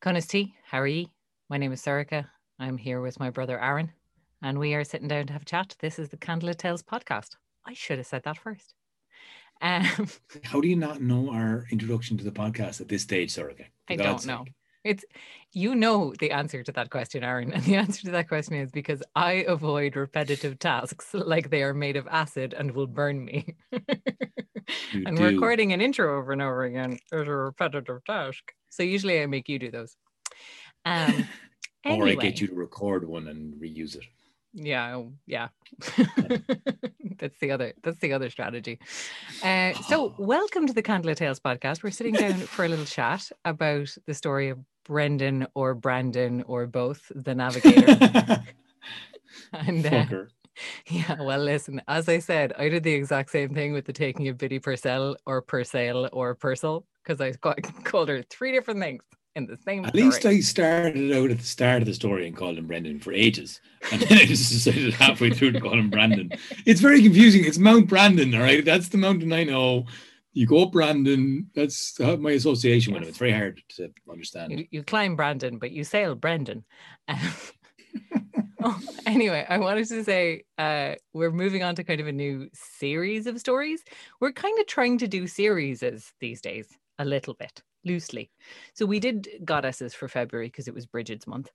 Conus how are you? My name is Sorika. I'm here with my brother Aaron, and we are sitting down to have a chat. This is the Candlelit Tales podcast. I should have said that first. Um, How do you not know our introduction to the podcast at this stage, Sorika? I don't know. It's you know the answer to that question, Aaron, and the answer to that question is because I avoid repetitive tasks like they are made of acid and will burn me. and do. recording an intro over and over again is a repetitive task. So usually I make you do those. Um, anyway. Or I get you to record one and reuse it. Yeah, oh, yeah. that's the other. That's the other strategy. Uh, so, welcome to the Candlelit Tales podcast. We're sitting down for a little chat about the story of Brendan or Brandon or both, the navigator. and uh, yeah, well, listen. As I said, I did the exact same thing with the taking of Biddy Purcell or Purcell or Purcell because I called her three different things in the same. At story. least I started out at the start of the story and called him Brendan for ages, and then I just decided halfway through to call him Brandon. It's very confusing. It's Mount Brandon, all right. That's the mountain I know. You go up Brandon. That's my association yes. with him. It's very hard to understand. You, you climb Brandon, but you sail Brendan. oh, anyway, I wanted to say uh, we're moving on to kind of a new series of stories. We're kind of trying to do series these days a little bit loosely. So we did goddesses for February because it was Bridget's month.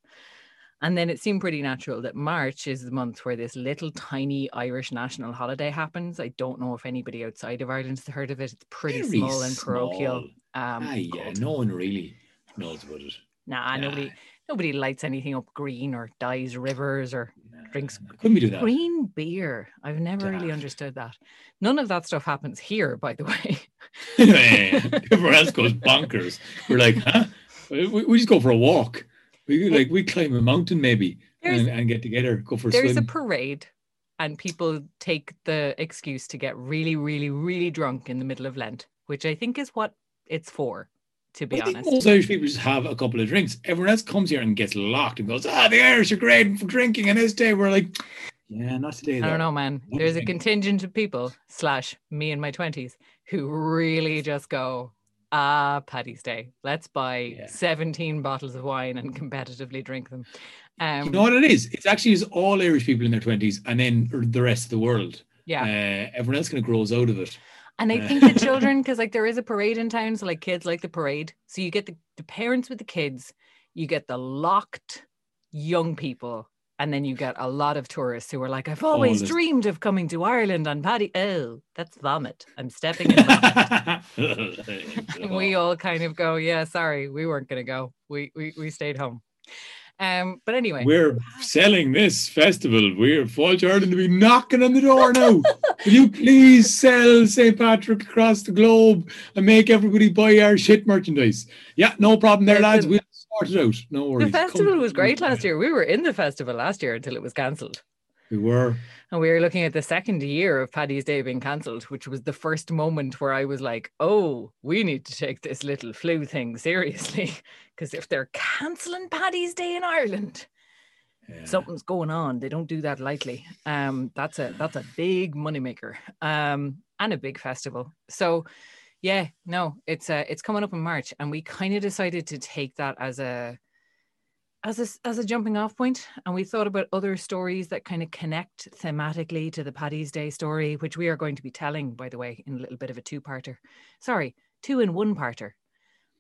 And then it seemed pretty natural that March is the month where this little tiny Irish national holiday happens. I don't know if anybody outside of Ireland has heard of it. It's pretty Very small and parochial. Um, ah, yeah, no one really knows about it. Nah, nah, nobody nobody lights anything up green or dyes rivers or drinks couldn't we do that? green beer. I've never really understood that. None of that stuff happens here, by the way. Everyone else goes bonkers. We're like, huh? We, we just go for a walk. We like we climb a mountain maybe and, and, get together, go for a There's swim. a parade and people take the excuse to get really, really, really drunk in the middle of Lent, which I think is what it's for to be I honest. most Irish people just have a couple of drinks. Everyone else comes here and gets locked and goes, ah, the Irish are great for drinking. And this day we're like, yeah, not today. Though. I don't know, man. Not There's a contingent of people, slash me in my 20s, who really just go, ah, Paddy's Day. Let's buy yeah. 17 bottles of wine and competitively drink them. Um, you know what it is? It's actually is all Irish people in their 20s and then the rest of the world. Yeah. Uh, everyone else kind of grows out of it. And I think the children, because like there is a parade in town, so like kids like the parade. So you get the, the parents with the kids, you get the locked young people, and then you get a lot of tourists who are like, I've oh, always oh, dreamed of coming to Ireland on Paddy. Oh, that's vomit. I'm stepping in vomit. we all kind of go, yeah, sorry, we weren't gonna go. We we we stayed home. Um, but anyway, we're selling this festival. We're Fáilte Ireland to be knocking on the door now. Will you please sell St. Patrick across the globe and make everybody buy our shit merchandise? Yeah, no problem there, lads. We'll sort it out. No worries. The festival Come was great last year. We were in the festival last year until it was cancelled. We were. And we were looking at the second year of Paddy's Day being cancelled, which was the first moment where I was like, oh, we need to take this little flu thing seriously. Because if they're cancelling Paddy's Day in Ireland, yeah. something's going on. They don't do that lightly. Um, that's a that's a big moneymaker. Um, and a big festival. So yeah, no, it's uh it's coming up in March, and we kind of decided to take that as a as a, as a jumping off point and we thought about other stories that kind of connect thematically to the Paddy's Day story, which we are going to be telling, by the way, in a little bit of a two-parter. Sorry, two in one parter.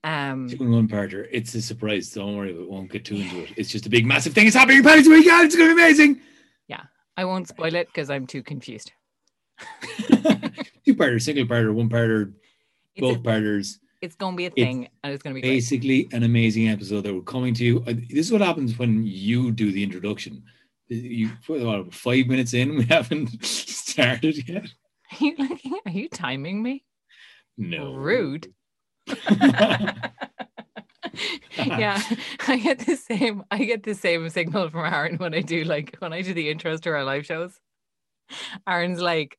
Um, two in one parter. It's a surprise. Don't worry, we won't get too into it. It's just a big, massive thing. It's happening Paddy's weekend. It's going to be amazing. Yeah, I won't spoil it because I'm too confused. two parter, single parter, one parter, both parters it's going to be a thing it's and it's going to be basically great. an amazing episode that we're coming to you. Uh, this is what happens when you do the introduction. You what, five minutes in, we haven't started yet. Are you looking? Are you timing me? No. Rude. yeah, I get the same. I get the same signal from Aaron when I do like when I do the intros to our live shows. Aaron's like,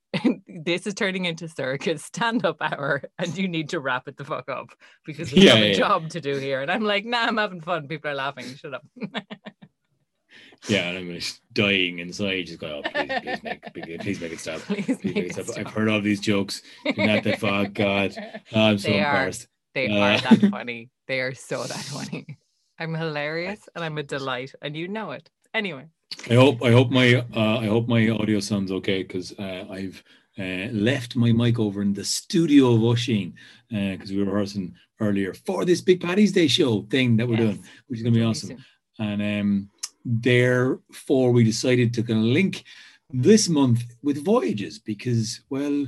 this is turning into circus stand up hour, and you need to wrap it the fuck up because we yeah, have a yeah. job to do here. And I'm like, nah, I'm having fun. People are laughing. Shut up. yeah, and I'm just dying inside. Just go, oh, please, please make, please make it stop. Please, please make it stop. I've heard all these jokes. not that fuck, God. Oh, I'm so they embarrassed. Are, they uh, are that funny. They are so that funny. I'm hilarious and I'm a delight, and you know it. Anyway. I hope I hope my uh, I hope my audio sounds okay because uh, I've uh, left my mic over in the studio of Oisin because we were rehearsing earlier for this Big Paddy's Day show thing that we're Yes. doing, which is going to be awesome. And um, therefore, we decided to kind of link this month with voyages because, well,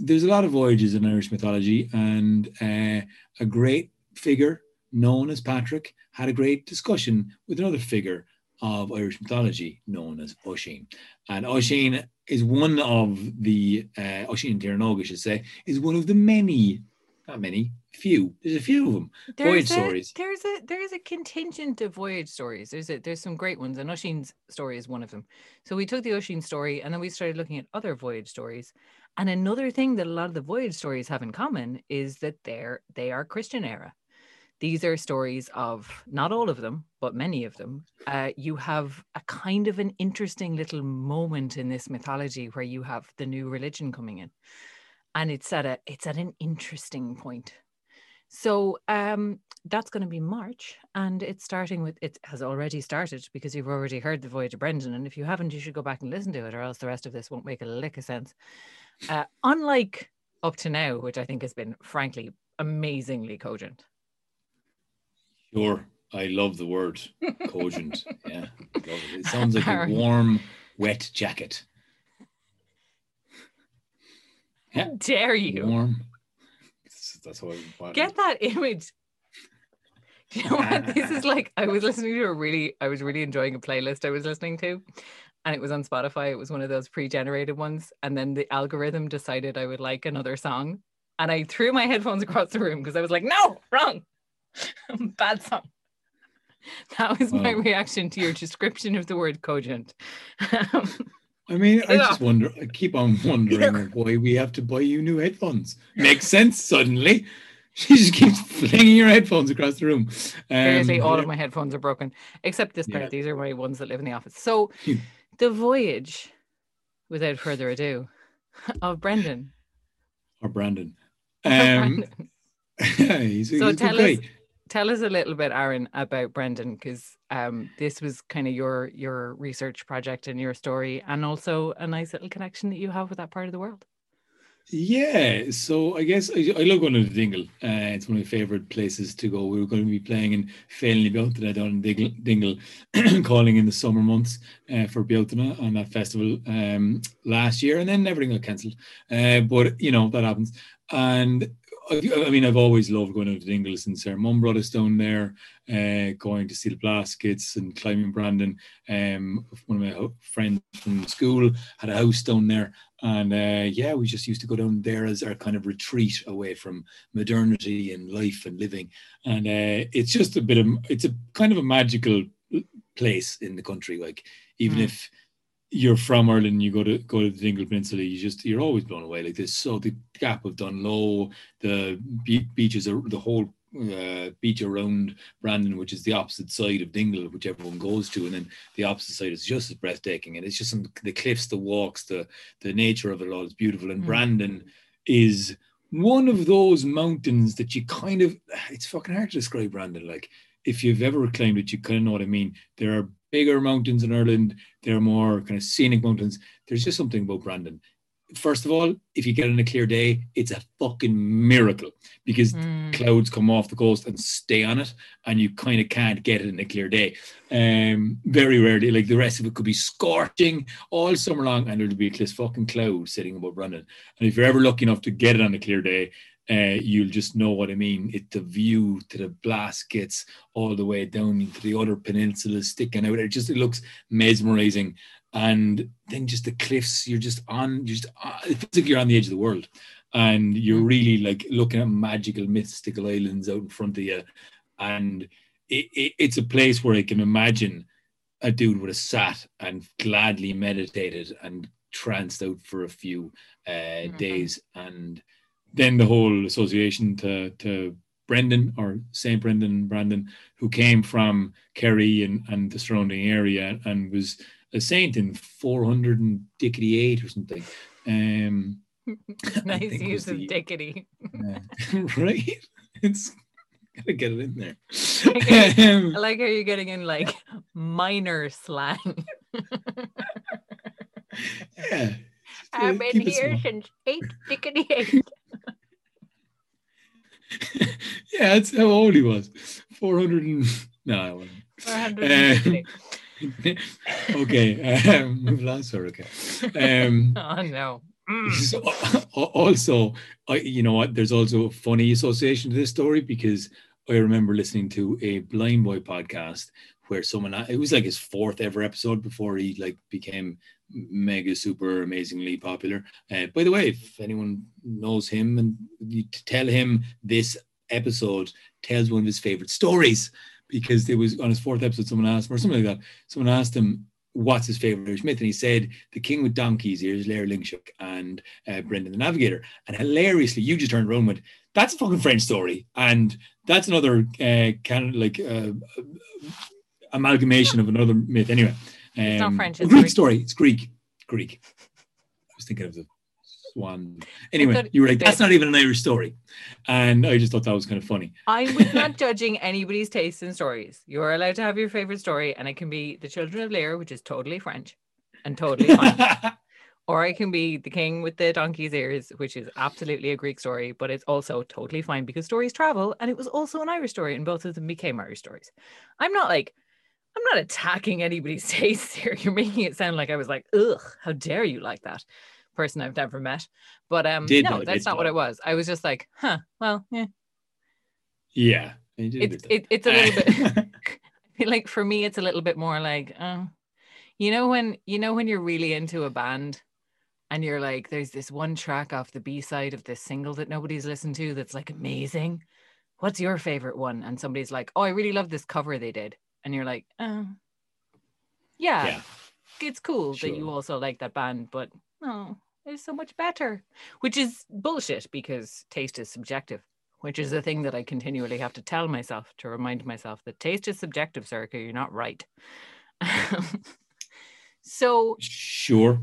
there's a lot of voyages in Irish mythology, and uh, a great figure known as Patrick had a great discussion with another figure of Irish mythology known as Oisin. And Oisin is one of the, uh, Oisin Tír na nÓg, I should say, is one of the many, not many, few, there's a few of them, voyage There's a, stories. There's a there's a contingent of voyage stories. There's a there's some great ones, and Oisin's story is one of them. So we took the Oisin story, and then we started looking at other voyage stories. And another thing that a lot of the voyage stories have in common is that they're they are Christian era. These are stories of not all of them, but many of them. Uh, you have a kind of an interesting little moment in this mythology where you have the new religion coming in, and it's at a it's at an interesting point. So um, that's going to be March, and it's starting with it has already started because you've already heard the Voyage of Brendan, and if you haven't, you should go back and listen to it, or else the rest of this won't make a lick of sense. Uh, unlike up to now, which I think has been frankly amazingly cogent. Sure. I love the word cogent. yeah. It. it sounds like a warm, wet jacket. Yeah. How dare you Warm. That's- what I get that image? Do you know what? This is like I was listening to a really, I was really enjoying a playlist I was listening to, and it was on Spotify. It was one of those pre-generated ones, and then the algorithm decided I would like another song, and I threw my headphones across the room because I was like, "No, wrong, bad song." That was my Wow. reaction to your description of the word cogent. Um, I mean, I just wonder, I keep on wondering why we have to buy you new headphones. Makes sense suddenly. She just keeps flinging your headphones across the room. Um, Seriously, all of my headphones are broken, except this pair. Yeah. These are my ones that live in the office. So, the voyage, without further ado, of Brendan. Or Brandon. of Um, Brendan. he's, So he's tell us, tell us a little bit, Aaron, about Brendan, because um, this was kind of your your research project and your story, and also a nice little connection that you have with that part of the world. Yeah, so I guess I, I love going to the Dingle. Uh, it's one of my favorite places to go. We were going to be playing in Féile na Bealtaine down in Dingle, Dingle calling in the summer months uh, for Bealtaine on that festival um, last year, and then everything got cancelled. Uh, but you know that happens. And I, I mean, I've always loved going out to Dingle since our mum brought us down there, uh, going to see the Blaskets and climbing Brandon. Um, one of my friends from school had a house down there, and uh, yeah, we just used to go down there as our kind of retreat away from modernity and life and living. And uh, it's just a bit of, it's a kind of a magical place in the country. Like even Mm. if you're from Ireland, you go to go to the Dingle Peninsula, you just you're always blown away. Like this, so the Gap of Dunloe, the be- beaches, are the whole uh, beach around Brandon, which is the opposite side of Dingle, which everyone goes to, and then the opposite side is just as breathtaking. And it's just some, the cliffs, the walks, the the nature of it all is beautiful. And Mm. Brandon is one of those mountains that you kind of it's fucking hard to describe Brandon. Like if you've ever climbed it, you kind of know what I mean. There are bigger mountains in Ireland, there are more kind of scenic mountains. There's just something about Brandon. First of all, if you get on a clear day, it's a fucking miracle because Mm. clouds come off the coast and stay on it, and you kind of can't get it in a clear day. Um, very rarely, like the rest of it could be scorching all summer long, and there'll be clis- fucking cloud sitting above Brandon. And if you're ever lucky enough to get it on a clear day, uh, you'll just know what I mean. It the view to the Blaskets all the way down into the other peninsulas sticking out. It just it looks mesmerizing. And then just the cliffs, you're just on, you're just uh, it feels like you're on the edge of the world. And you're Mm. really like looking at magical, mystical islands out in front of you. And it, it, it's a place where I can imagine a dude would have sat and gladly meditated and tranced out for a few uh, Mhm. days. And then the whole association to, to Brendan or St. Brendan Brandon, who came from Kerry and, and the surrounding area and was a saint in 488 or something. Um, nice use of dickety. uh, right? It's Gotta get it in there. I Um, like how you're getting in like minor slang. yeah. I've been here since eight dickety eight. yeah, that's how old he was. 400 and no, I wasn't. 450. okay, um, we've lost her. Okay. Um, oh no. Mm. so, also, I, you know what? There's also a funny association to this story because I remember listening to a Blind Boy podcast where someone it was like his fourth ever episode before he like became mega super amazingly popular. Uh, by the way, if anyone knows him and you tell him this episode tells one of his favorite stories because it was on his fourth episode someone asked him or something like that. Someone asked him what's his favorite myth, and he said the King with Donkeys. Here's Labraid Loingsech and uh, Brendan the Navigator. And hilariously, you just turned around and went, "That's a fucking French story," and that's another uh, kind of like uh, amalgamation of another myth. Anyway, um, It's not French, it's Greek Greek. story. It's Greek. Greek. I was thinking of the swan. Anyway, you were like, "That's not even an Irish story," and I just thought that was kind of funny. I'm not judging anybody's taste in stories. You are allowed to have your favorite story, and it can be The Children of Lear, which is totally French and totally fine. or it can be The King with the Donkey's Ears, which is absolutely a Greek story, but it's also totally fine because stories travel, and it was also an Irish story, and both of them became Irish stories. I'm not like, I'm not attacking anybody's taste here. You're making it sound like I was like, ugh, how dare you like that person I've never met. But um, Did no, that's not what it was. I was just like, huh, well, yeah, yeah, I did a it's it, it's a little bit. that. I feel like for me, it's a little bit more like, uh, you know, when you know when you're really into a band, and you're like, there's this one track off the B side of this single that nobody's listened to that's like amazing. What's your favorite one? And somebody's like, oh, I really love this cover they did, and you're like, uh, yeah, yeah. it's cool that you also like that band, but no, it's so much better, which is bullshit because taste is subjective, which is a thing that I continually have to tell myself to remind myself that taste is subjective, Circa. You're not right. so, Sure,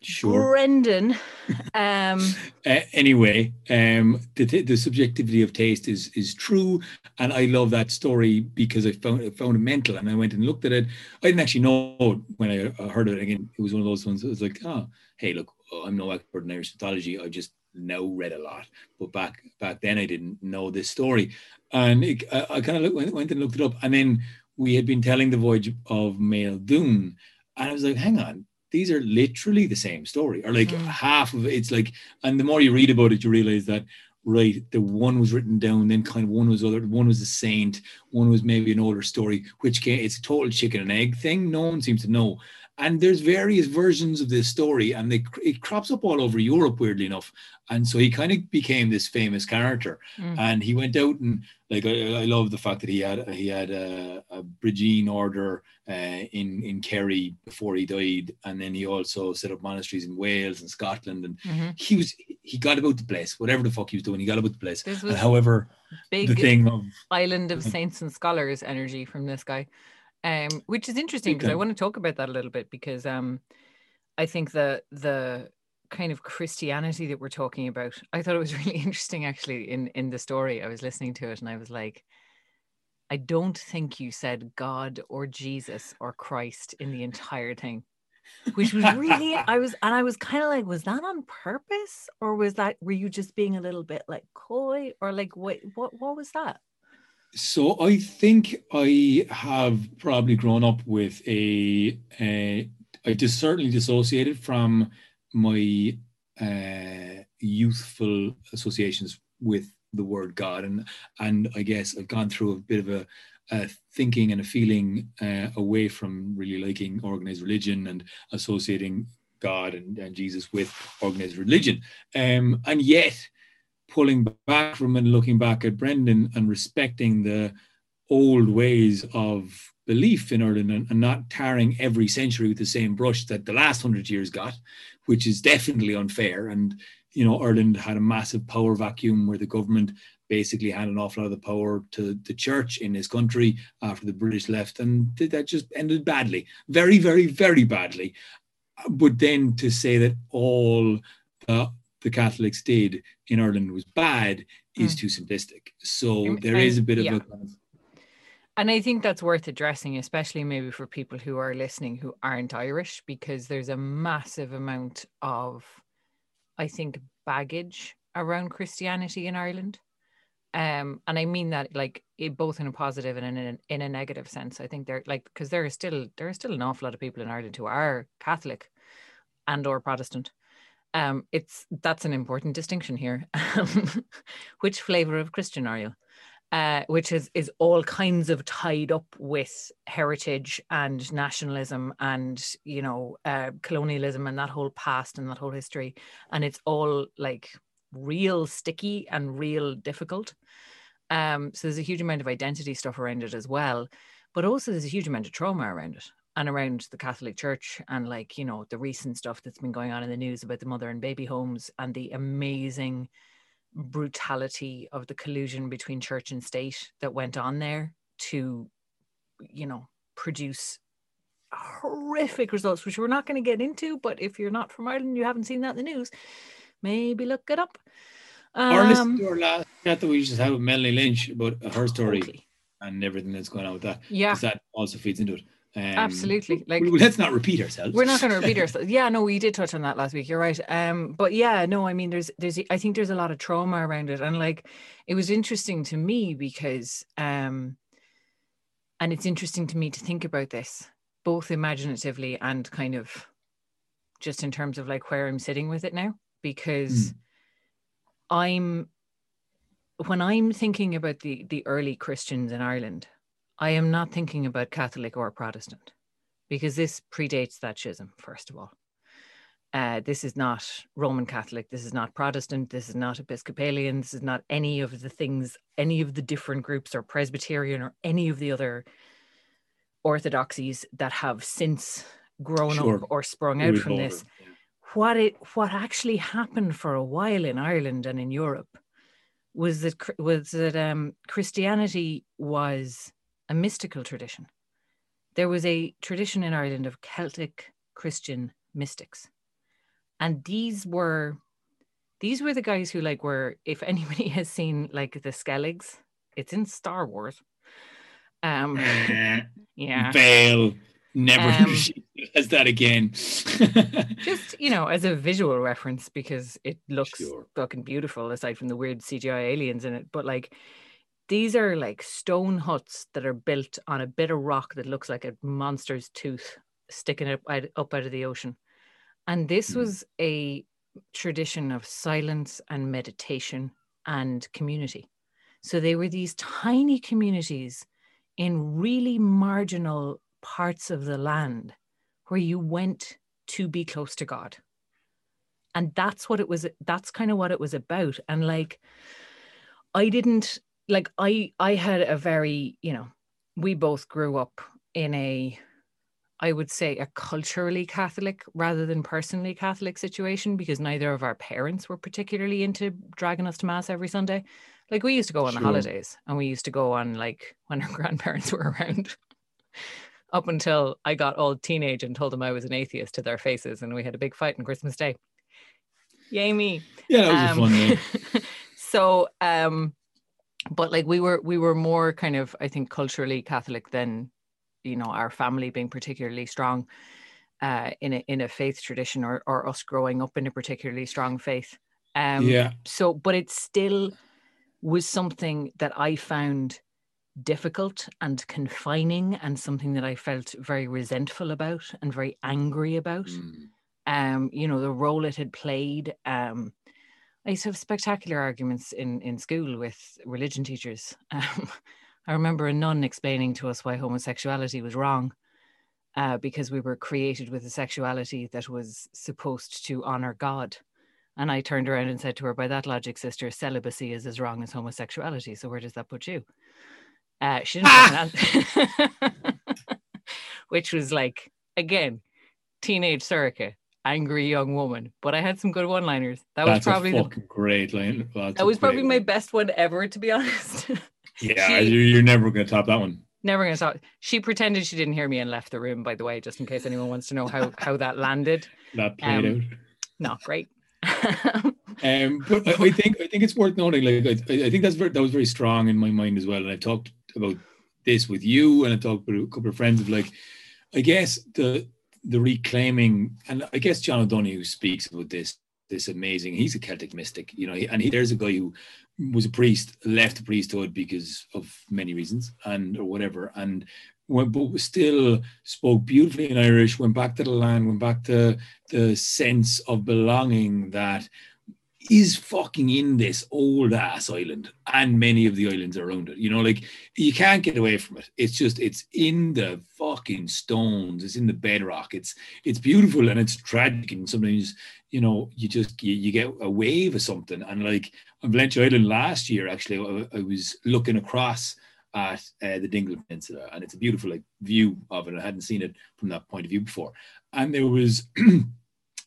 sure. Brendan, um, Uh, anyway, um, the, the subjectivity of taste is is true, and I love that story because I found I found it mental, and I went and looked at it. I didn't actually know when I heard it again. It was one of those ones. It was like, oh, hey, look, I'm no expert in Irish mythology. I just now read a lot, but back back then I didn't know this story, and it, I, I kind of went, went and looked it up, and then we had been telling the voyage of Máel Dúin, and I was like, hang on, these are literally the same story, or like Mm. half of it. It's like, and the more you read about it, you realize that right, the one was written down, then kind of one was other, one was a saint, one was maybe an older story, which can, it's a total chicken and egg thing. No one seems to know. And there's various versions of this story, and they, it crops up all over Europe, weirdly enough. And so he kind of became this famous character. Mm. And he went out and like I, I love the fact that he had he had a, a Brigine order uh, in in Kerry before he died, and then he also set up monasteries in Wales and Scotland, and mhm. he was he got about the place, whatever the fuck he was doing, he got about the place. this And was however, the thing of island of saints and scholars energy from this guy um which is interesting because i want to talk about that a little bit because um i think the the kind of christianity that we're talking about i thought it was really interesting actually in in the story. I was listening to it and i was like i don't think you said god or jesus or christ in the entire thing which was really i was and i was kind of like was that on purpose or was that were you just being a little bit like coy or like what what what was that So I think I have probably grown up with a, a I just certainly dissociated from my uh, youthful associations with the word God, and and I guess I've gone through a bit of a, a thinking and a feeling uh, away from really liking organized religion and associating God and, and Jesus with organized religion, um, and yet pulling back from and looking back at Brendan and respecting the old ways of belief in Ireland and, and not tarring every century with the same brush that the last hundred years got, which is definitely unfair. And you know, Ireland had a massive power vacuum where the government basically had an awful lot of the power to the church in this country after the British left, and that just ended badly, very, very, very badly. But then to say that all the the Catholics did in Ireland was bad is Mm. too simplistic. So there is a bit of a kind of And I think that's worth addressing, especially maybe for people who are listening who aren't Irish, because there's a massive amount of, I think, baggage around Christianity in Ireland. Um, and I mean that like it, both in a positive and in a, in a negative sense. I think they're like because there are still there are still an awful lot of people in Ireland who are Catholic and or Protestant. Um, it's that's an important distinction here. Which flavor of Christian are you? uh, which is is all kinds of tied up with heritage and nationalism and you know uh, colonialism and that whole past and that whole history, and it's all like real sticky and real difficult. Um, so there's a huge amount of identity stuff around it as well, but also there's a huge amount of trauma around it and around the Catholic Church and like you know the recent stuff that's been going on in the news about the mother and baby homes and the amazing brutality of the collusion between church and state that went on there to you know produce horrific results which we're not going to get into but if you're not from ireland you haven't seen that in the news maybe look it up or listen Um, to our last chat that we just had with Melanie Lynch about her story totally. and everything that's going on with that. yeah that also feeds into it. Um, Absolutely. Like- let's not repeat ourselves. we're not going to repeat ourselves yeah no we did touch on that last week you're right um but yeah no i mean there's there's i think there's a lot of trauma around it and like it was interesting to me because um and it's interesting to me to think about this both imaginatively and kind of just in terms of like where i'm sitting with it now because i'm when i'm thinking about the the early christians in ireland i am not thinking about catholic or protestant because this predates that schism, first of all. Uh, this is not Roman Catholic. This is not Protestant. This is not Episcopalian. This is not any of the things, any of the different groups or Presbyterian or any of the other orthodoxies that have since grown Sure. up or sprung out from this yeah. what it what actually happened for a while in Ireland and in Europe was that was that um, Christianity was a mystical tradition. There was a tradition in Ireland of Celtic Christian mystics, and these were these were the guys who like were. If anybody has seen like the Skelligs, it's in Star Wars. Um, Eh, yeah, Fail. Never Um, has that again. just you know as a visual reference because it looks Sure. fucking beautiful aside from the weird cgi aliens in it but like these are like stone huts that are built on a bit of rock that looks like a monster's tooth sticking up, out- up out of the ocean and this Hmm. was a tradition of silence and meditation and community so they were these tiny communities in really marginal parts of the land where you went to be close to God. And that's what it was that's kind of what it was about and like I didn't like I I had a very, you know, we both grew up in a I would say a culturally Catholic rather than personally Catholic situation because neither of our parents were particularly into dragging us to mass every Sunday. Like we used to go on the holidays and we used to go on like when our grandparents were around. Up until I got all teenage and told them I was an atheist to their faces, and we had a big fight on Christmas Day. Yay me! yeah, that was a fun day. Um, so, um, but like we were, we were more kind of, I think, culturally Catholic than, you know, our family being particularly strong uh, in a in a faith tradition, or or us growing up in a particularly strong faith. Um, yeah. So, but it still was something that I found difficult and confining, and something that I felt very resentful about and very angry about Mm. um, you know, the role it had played. Um, I used to have spectacular arguments in, in school with religion teachers. Um, I remember a nun explaining to us why homosexuality was wrong uh, because we were created with a sexuality that was supposed to honor God. And I turned around and said to her, by that logic, sister, celibacy is as wrong as homosexuality. So where does that put you? Uh, she didn't fucking answer. Which was like, again, teenage Surika, angry young woman. But I had some good one liners. That was probably the, great line. That's that was probably my best one ever, to be honest. Yeah, she- you- you're never going to top that one. Never gonna talk. She pretended she didn't hear me and left the room, by the way, just in case anyone wants to know how how that landed. That played Um, out. Not great. Um, but I, I think I think it's worth noting. Like I, I think that's very, that was very strong in my mind as well. And I've talked about this with you, and I talked with a couple of friends of like, I guess the the reclaiming, and I guess John O'Donohue speaks about this. This amazing. He's a Celtic mystic, you know, and he, there's a guy who was a priest, left the priesthood because of many reasons, and or whatever, and went, but still spoke beautifully in Irish. Went back to the land, went back to the sense of belonging that is fucking in this old ass island and many of the islands around it. You know, like you can't get away from it. It's just it's in the fucking stones. It's in the bedrock. It's it's beautiful and it's tragic. And sometimes you know you just you, you get a wave of something. And like on Valentia Island last year, actually, I, I was looking across at uh, the Dingle Peninsula, and it's a beautiful like view of it. I hadn't seen it from that point of view before, and there was.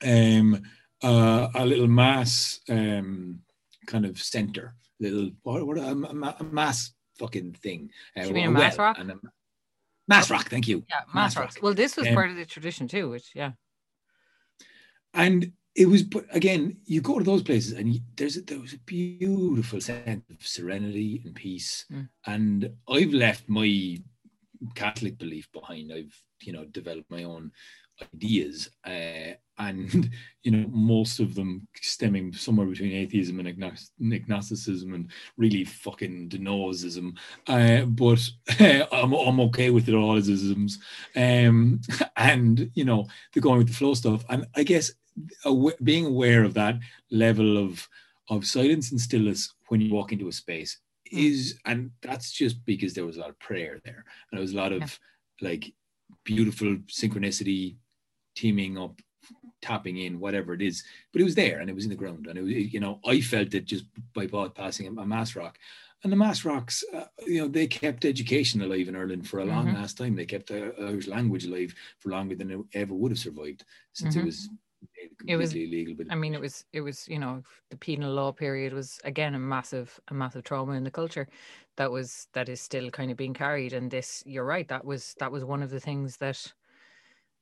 um uh, a little mass um, kind of center, little what, what a, a, mass fucking thing. Uh, you mean a mass well, rock? A, mass rock, thank you. Yeah, mass, mass rock. Well, this was um, part of the tradition too, which yeah. And it was, but again, you go to those places and you, there's a, there was a beautiful sense of serenity and peace. Mm. And I've left my Catholic belief behind. I've you know developed my own ideas, uh, and you know most of them stemming somewhere between atheism and agnosticism and really fucking denoism. Uh, but uh, I'm, I'm okay with it all as isms, um, and you know the going with the flow stuff. And I guess aw- being aware of that level of of silence and stillness when you walk into a space hmm. is and that's just because there was a lot of prayer there and there was a lot of yeah. like beautiful synchronicity teaming up, tapping in, whatever it is. But it was there and it was in the ground. And it was, you know, I felt it just by passing a mass rock. And the mass rocks, uh, you know, they kept education alive in Ireland for a long mm-hmm. last time. They kept the Irish language alive for longer than it ever would have survived since mm-hmm. it was it was illegal but i mean it was it was you know the penal law period was again a massive a massive trauma in the culture that was that is still kind of being carried and this you're right that was that was one of the things that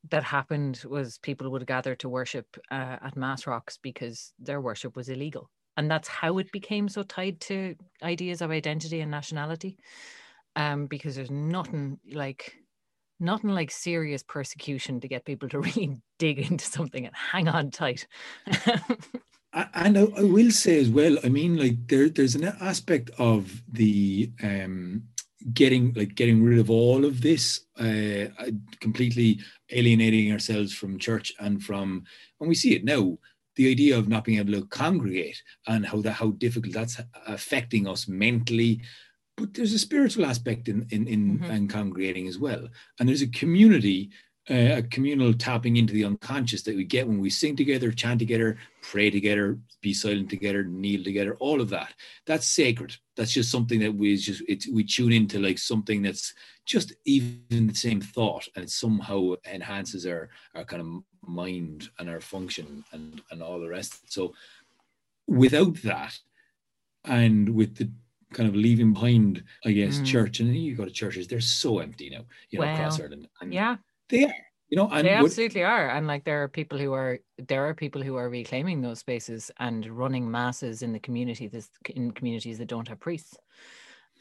that happened was people would gather to worship uh, at mass rocks because their worship was illegal. And that's how it became so tied to ideas of identity and nationality um, because there's nothing like nothing like serious persecution to get people to really dig into something and hang on tight. And I, I, will say as well i mean like there there's an aspect of the um getting like getting rid of all of this uh, completely alienating ourselves from church and from and we see it now the idea of not being able to congregate and how that how difficult that's affecting us mentally but there's a spiritual aspect in in in, mm-hmm. in congregating as well and there's a community uh, a communal tapping into the unconscious that we get when we sing together, chant together, pray together, be silent together, kneel together, all of that. That's sacred. That's just something that we just it's we tune into like something that's just even the same thought and it somehow enhances our our kind of mind and our function and and all the rest. So without that, and with the kind of leaving behind, I guess, mm. church. And you go to churches, they're so empty now, you know, well, across Ireland. And yeah. They are, you know, and they absolutely are. And like there are people who are there are people who are reclaiming those spaces and running masses in the community this in communities that don't have priests.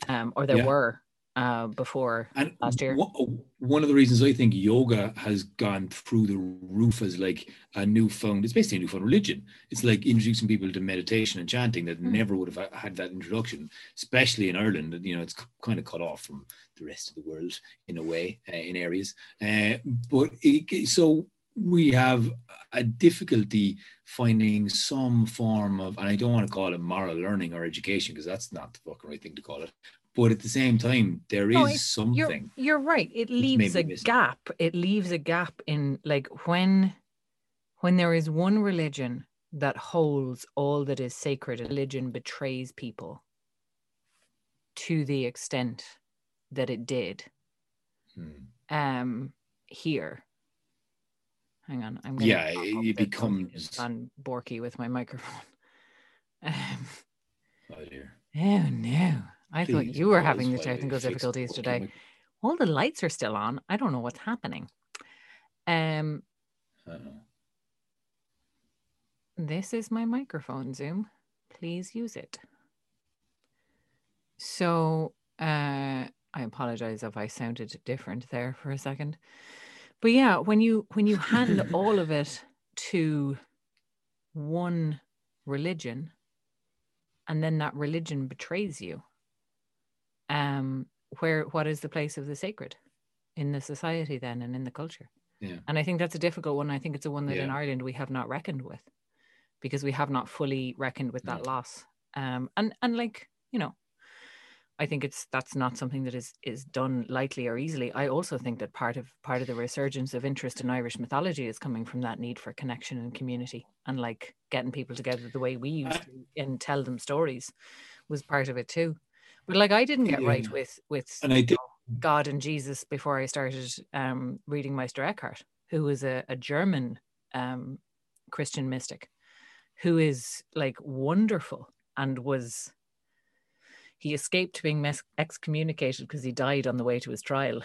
Um, or there yeah. were uh, before and last year. One of the reasons I think yoga has gone through the roof as like a newfound, it's basically a newfound religion. It's like introducing people to meditation and chanting that mm. never would have had that introduction, especially in Ireland. You know, it's kind of cut off from the rest of the world in a way, uh, in areas. Uh, but it, so we have a difficulty finding some form of, and I don't want to call it moral learning or education because that's not the fucking right thing to call it, but at the same time there is no, something you're, you're, right. It leaves a missing. gap. It leaves a gap in like when when there is one religion that holds all that is sacred religion betrays people to the extent that it did hmm. um here. Hang on i'm gonna yeah it becomes on borky with my microphone. Um, oh dear. Oh no I Please, thought you were having the technical difficulties today. All the lights are still on. I don't know what's happening. Um, This is my microphone, Zoom. Please use it. So, uh, I apologize if I sounded different there for a second. But yeah, when you when you hand all of it to one religion and then that religion betrays you, um, where what is the place of the sacred in the society then and in the culture? Yeah. And I think that's a difficult one. I think it's a one that in Ireland we have not reckoned with because we have not fully reckoned with that No. loss. Um, and and like you know, I think it's that's not something that is is done lightly or easily. I also think that part of part of the resurgence of interest in Irish mythology is coming from that need for connection and community and like getting people together the way we used I- to and tell them stories was part of it too. But like I didn't get right with with And I did. God and Jesus before I started um, reading Meister Eckhart, who was a, a German um, Christian mystic, who is like wonderful and was. He escaped being mes- excommunicated because he died on the way to his trial,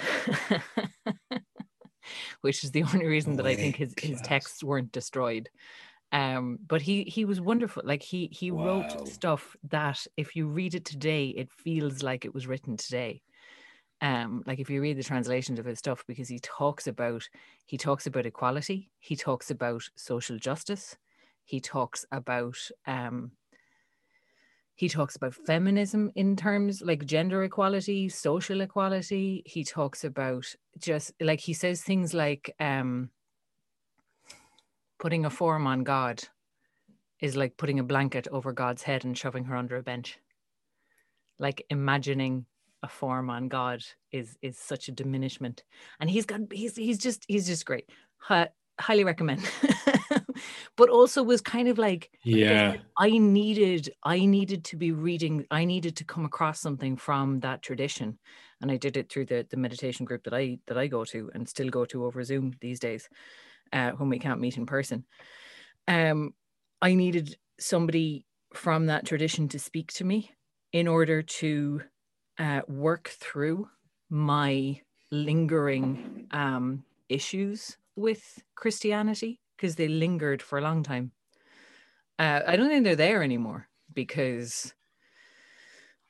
which is the only reason that I think his, his texts weren't destroyed. Um, but he he was wonderful. Like he he Wow. wrote stuff that if you read it today, it feels like it was written today um like if you read the translations of his stuff because he talks about he talks about equality he talks about social justice he talks about um he talks about feminism in terms like gender equality social equality he talks about just like he says things like um putting a form on god is like putting a blanket over god's head and shoving her under a bench like imagining a form on God is is such a diminishment. And he's got he's he's just he's just great. Hi, highly recommend. but also was kind of like Yeah. I needed I needed to be reading I needed to come across something from that tradition and I did it through the the meditation group that I that I go to and still go to over Zoom these days uh, when we can't meet in person um I needed somebody from that tradition to speak to me in order to uh, work through my lingering um, issues with Christianity because they lingered for a long time. Uh, I don't think they're there anymore because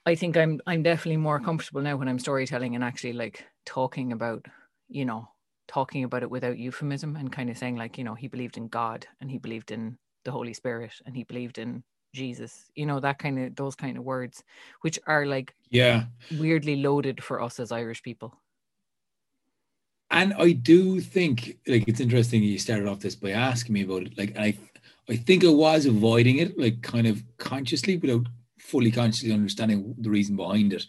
I think I'm I'm definitely more comfortable now when I'm storytelling and actually like talking about you know talking about it without euphemism and kind of saying like you know he believed in God and he believed in the Holy Spirit and he believed in Jesus you know that kind of those kind of words which are like Yeah. weirdly loaded for us as Irish people. And I do think like it's interesting you started off this by asking me about it. Like I I think I was avoiding it, like kind of consciously without fully consciously understanding the reason behind it.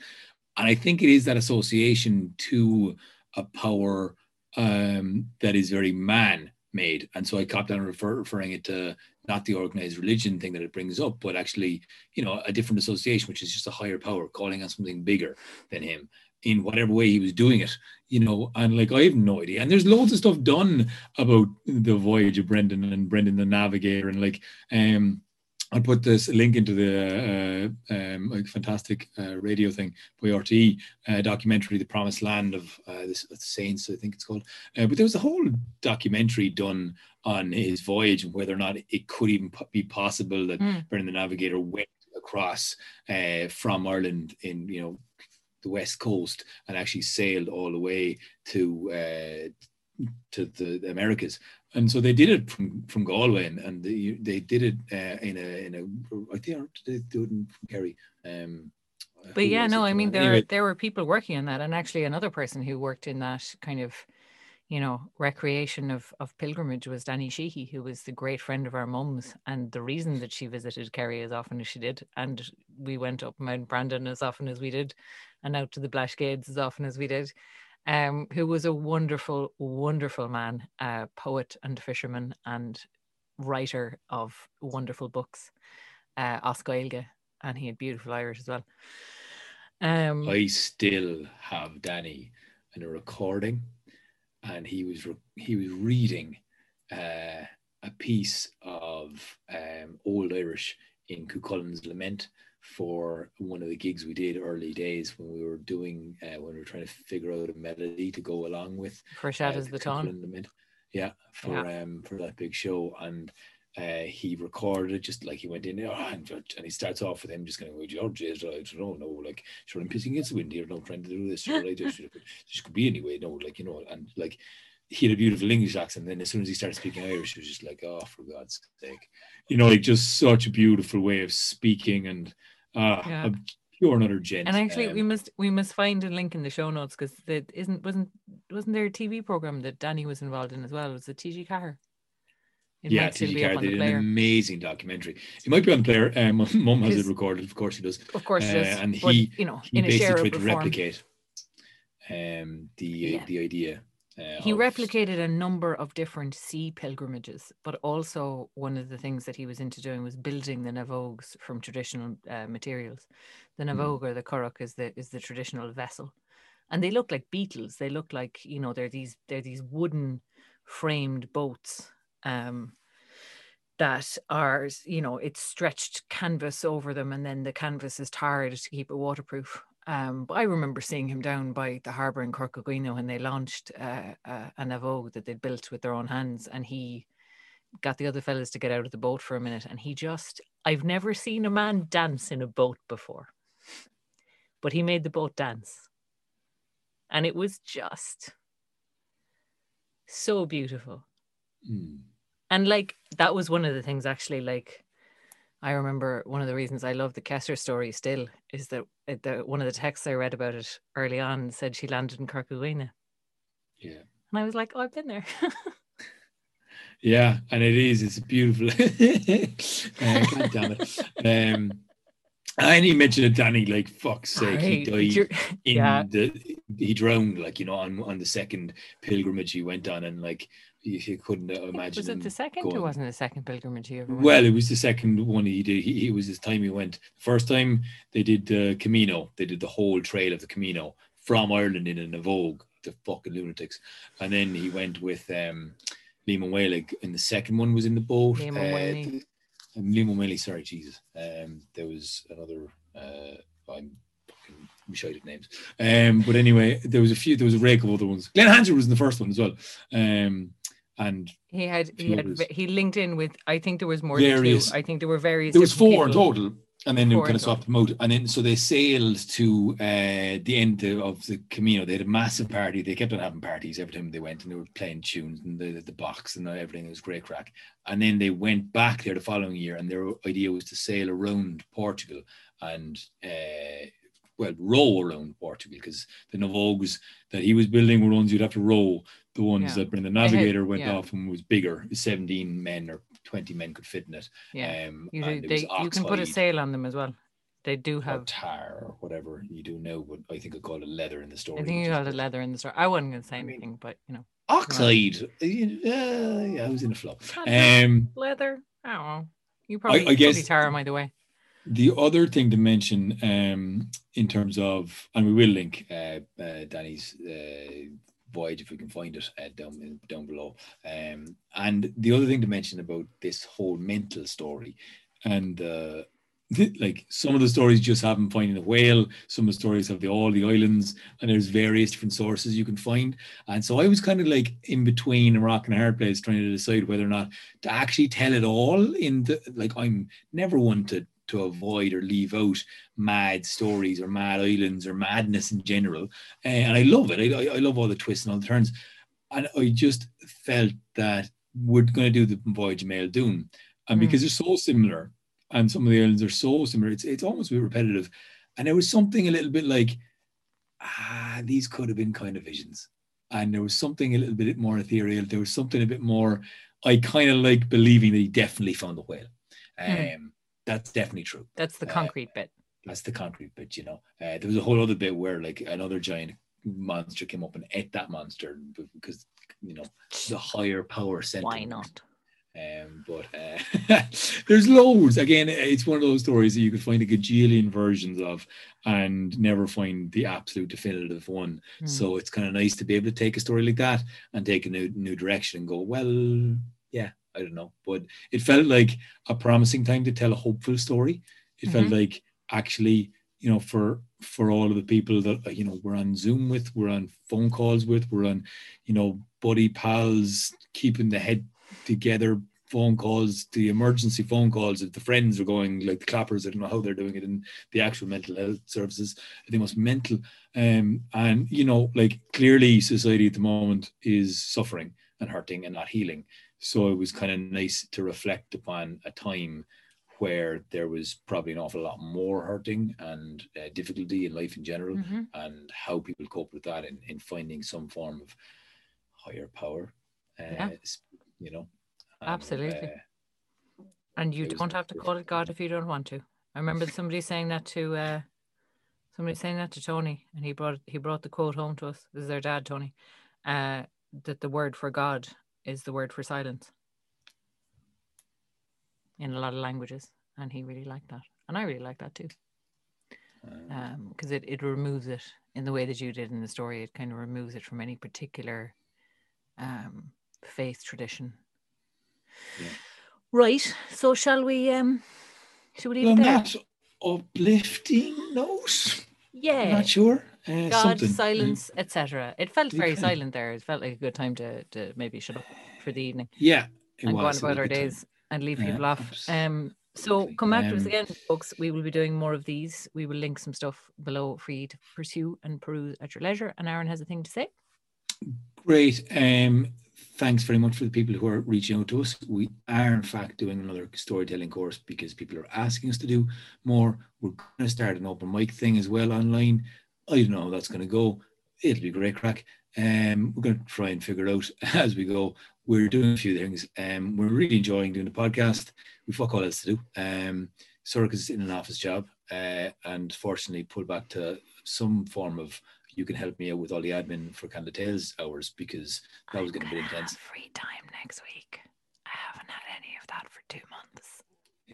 And I think it is that association to a power um, that is very man made. And so I kept on refer, referring it to not the organized religion thing that it brings up, but actually, you know, a different association, which is just a higher power calling on something bigger than him in whatever way he was doing it, you know, and like I have no idea. And there's loads of stuff done about the voyage of Brendan and Brendan the Navigator, and like um I'll put this link into the uh, um, like fantastic uh, radio thing by RTE uh, documentary, The Promised Land of uh, the Saints, I think it's called. Uh, but there was a whole documentary done on his voyage and whether or not it could even be possible that Mm. Brendan the Navigator went across uh, from Ireland in you know the west coast and actually sailed all the way to uh, to the Americas. And so they did it from, from Galway, and, and they, they did it uh, in a in a I think they do it in Kerry. Um, But yeah, no. I mean there Anyway, there were people working on that, and actually another person who worked in that kind of, you know, recreation of of pilgrimage was Danny Sheehy, who was the great friend of our mum's, and the reason that she visited Kerry as often as she did, and we went up Mount Brandon as often as we did, and out to the Blashgades as often as we did. Um, who was a wonderful, wonderful man, uh, poet and fisherman, and writer of wonderful books, uh, Oscailge, and he had beautiful Irish as well. Um, I still have Danny in a recording, and he was re- he was reading uh, a piece of um, Old Irish in Cuchulainn's Lament for one of the gigs we did early days when we were doing uh, when we were trying to figure out a melody to go along with for uh, the Ton. Cuchulainn Lament. Yeah, for um for that big show, and uh, he recorded just like he went in there and, and he starts off with him just going, well, George, I don't know, no, like, sure, I'm pissing against the wind here, no, trying to do this, sure, I just, just could be anyway, no, like, you know, and like, he had a beautiful English accent. And then as soon as he started speaking Irish, he was just like, oh, for God's sake, you know, like just such a beautiful way of speaking and uh, Yeah. a pure and utter gent. And actually, we Um, must we must find a link in the show notes because there isn't wasn't wasn't there a TV program that Danny was involved in as well? It was the TG4. It yeah, TG4 did an amazing documentary. It might be on the player. Um, Mum has it recorded, of course he does. Of course, Uh, is. and but, he- you know, He in a basically tried to replicate um, the Yeah. the idea. Uh, He replicated a number of different sea pilgrimages, but also one of the things that he was into doing was building the naomhógs from traditional uh, materials. The Hmm. naomhóg or the curragh is the is the traditional vessel, and they look like beetles. They look like you know they're these they're these wooden framed boats. Um, that are you know it's stretched canvas over them and then the canvas is tarred to keep it waterproof um but i remember seeing him down by the harbour in Corca Dhuibhne when they launched uh, uh, a naomhóg that they'd built with their own hands and he got the other fellas to get out of the boat for a minute and he just i've never seen a man dance in a boat before. But he made the boat dance. And it was just so beautiful. Hmm. and like that was one of the things actually like I remember one of the reasons I love the Cessair story still is that it, the, one of the texts I read about it early on said she landed in Corca Dhuibhne. yeah. And I was like, oh, I've been there. Yeah, and it is. It's beautiful. uh, God damn it. Um, I only mentioned it, Danny. Like fuck's sake, he died in yeah. the. He drowned, like you know, on on the second pilgrimage he went on, and like you, you couldn't imagine. was it the second or going- wasn't it the second pilgrimage he ever went? Well, it was the second one he did. He, it was his time he went. First time they did the Camino. They did the whole trail of the Camino from Ireland in a naomhóg. The fucking lunatics. And then he went with um, Liam Whaley. And the second one was in the boat. Liam uh, Um, Liam Whaley. Sorry, Jesus. Um, there was another. Uh, I'm fucking shite at names. Um, but anyway, there was a few. There was a rake of other ones. Glen Hansard was in the first one as well. Um, and he had he had he linked in with I think there was more than Various- two. I think there were various. there was four in total and then they were kind of swapped them out. And then so they sailed to uh the end of the camino. They had a massive party. They kept on having parties every time they went and they were playing tunes and the, the box and everything. It was great crack. And then they went back there the following year and their idea was to sail around portugal and uh well row around portugal because the naomhógs that he was building were ones you'd have to row. The ones Yeah. that when the had- navigator went yeah. off and was bigger 17 men or 20 men could fit in it Yeah. um, You, it they, you can put a sail on them as well. They do or have. tar or whatever you do know, but I think I call it leather in the story. I think you called it leather in the store. I wasn't going to say I mean- anything, but you know, Oxide. Uh, yeah, I was in a. Leather. Um, leather. I don't know. You probably, I I guess- tar 'em either way. the other thing to mention, um, in terms of, and we will link uh, uh, Danny's uh, voyage if we can find it uh, down down below. Um, and the other thing to mention about this whole mental story, and uh, like some of the stories just have him finding a whale, some of the stories have the all the islands, and there's various different sources you can find. And so I was kind of like in between a rock and a hard place, trying to decide whether or not to actually tell it all. In the like, I'm never one to to avoid or leave out mad stories or mad islands or madness in general. Uh, and I love it. I, I- love all the twists and all the turns. And I just felt that we're going to do the voyage of Máel Dúin. And Mm. because they're so similar, and some of the islands are so similar, it's, it's almost a bit repetitive. And there was something a little bit like, ah, these could have been kind of visions. And there was something a little bit more ethereal. There was something a bit more, I kind of like believing that he definitely found the whale. Um, Hmm. That's definitely true. That's the Uh, concrete bit. That's the concrete bit, you know. Uh, there was a whole other bit where like another giant monster came up and ate that monster because you know the higher power sent Why not? Um, but uh, there's loads. Again, it's one of those stories that you could find a gajillion versions of and never find the absolute definitive one. Hmm. So it's kind of nice to be able to take a story like that and take a new new direction and go, well, yeah, I don't know. But it felt like a promising time to tell a hopeful story. It felt like actually, you know, for for all of the people that uh, you know we're on Zoom with, we're on phone calls with, we're on, you know, buddy pals, keeping the head together phone calls, the emergency phone calls, if the friends are going like the clappers, I don't know how they're doing it in the actual mental health services. They must mental. Um, and you know, like clearly society at the moment is suffering and hurting and not healing. So it was kind of nice to reflect upon a time where there was probably an awful lot more hurting and uh, difficulty in life in general Mm-hmm. and how people cope with that in, in finding some form of higher power uh, Yeah. you know And, Absolutely. uh, And you don't have to call it God if you don't want to. I remember somebody saying that to uh, somebody saying that to Tony, and he brought he brought the quote home to us. This is their dad, Tony, uh, that the word for God is the word for silence in a lot of languages, and he really liked that, and I really like that too, uh, because it it removes it in the way that you did in the story. It kind of removes it from any particular um, faith tradition. Yeah. Right. So shall we um shall we leave on it there? that uplifting note I'm Yeah. not sure uh, God, something. silence, etc. It felt very can- silent there. It felt like a good time to to maybe shut up for the evening yeah it and go on was. It was about our good time. days and leave Yeah, people off. Um so come back to us Um, again, folks. We will be doing more of these. We will link some stuff below for you to pursue and peruse at your leisure. And Aaron has a thing to say. Great. Um, thanks very much for the people who are reaching out to us. We are, in fact, doing another storytelling course because people are asking us to do more. We're going to start an open mic thing as well online. I don't know how that's going to go. It'll be great crack. Um, we're going to try and figure out as we go. We're doing a few things. Um, we're really enjoying doing the podcast. We fuck all else to do. Um, Circus is in an office job, uh, and fortunately, pulled back to some form of you can help me out with all the admin for Canada Tales hours because that was I'm getting a bit gonna be intense. have free time next week. I haven't had any of that for two months.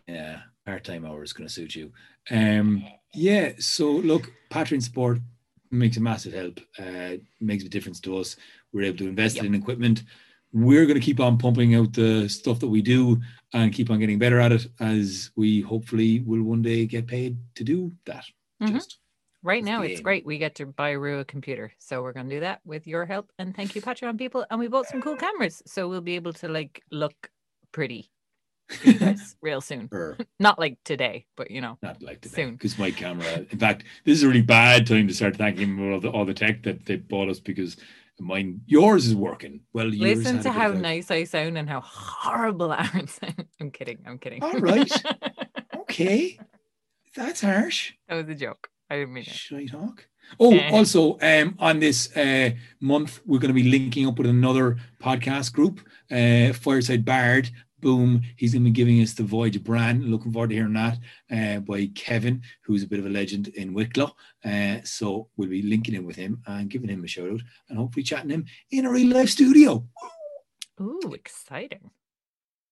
Yeah, part time hours going to suit you. Um, yeah, so look, Patreon support makes a massive help. Uh, makes a difference to us. We're able to invest Yep. in equipment. We're going to keep on pumping out the stuff that we do and keep on getting better at it as we hopefully will one day get paid to do that. Mhm. Just Right now, it's great. We get to buy Rue a computer. So we're going to do that with your help. And thank you, Patreon people. And we bought some cool cameras. So we'll be able to like look pretty for you guys real soon. or Not like today, but you know. not like today Soon. because my camera. In fact, this is a really bad time to start thanking them all the, all the tech that they bought us because mine, yours is working. Well, yours Listen to how nice I sound and how horrible Aaron sounds. I'm kidding. I'm kidding. All right. Okay, that's harsh. that was a joke. I didn't mean it. Should I talk? Oh, Eh. also, um, on this uh, month, we're going to be linking up with another podcast group, uh, Fireside Bard. Boom, he's going to be giving us the Voyage brand. Looking forward to hearing that uh, by Kevin, who's a bit of a legend in Wicklow. Uh, so we'll be linking in with him and giving him a shout out and hopefully chatting him in a real life studio. Ooh, exciting.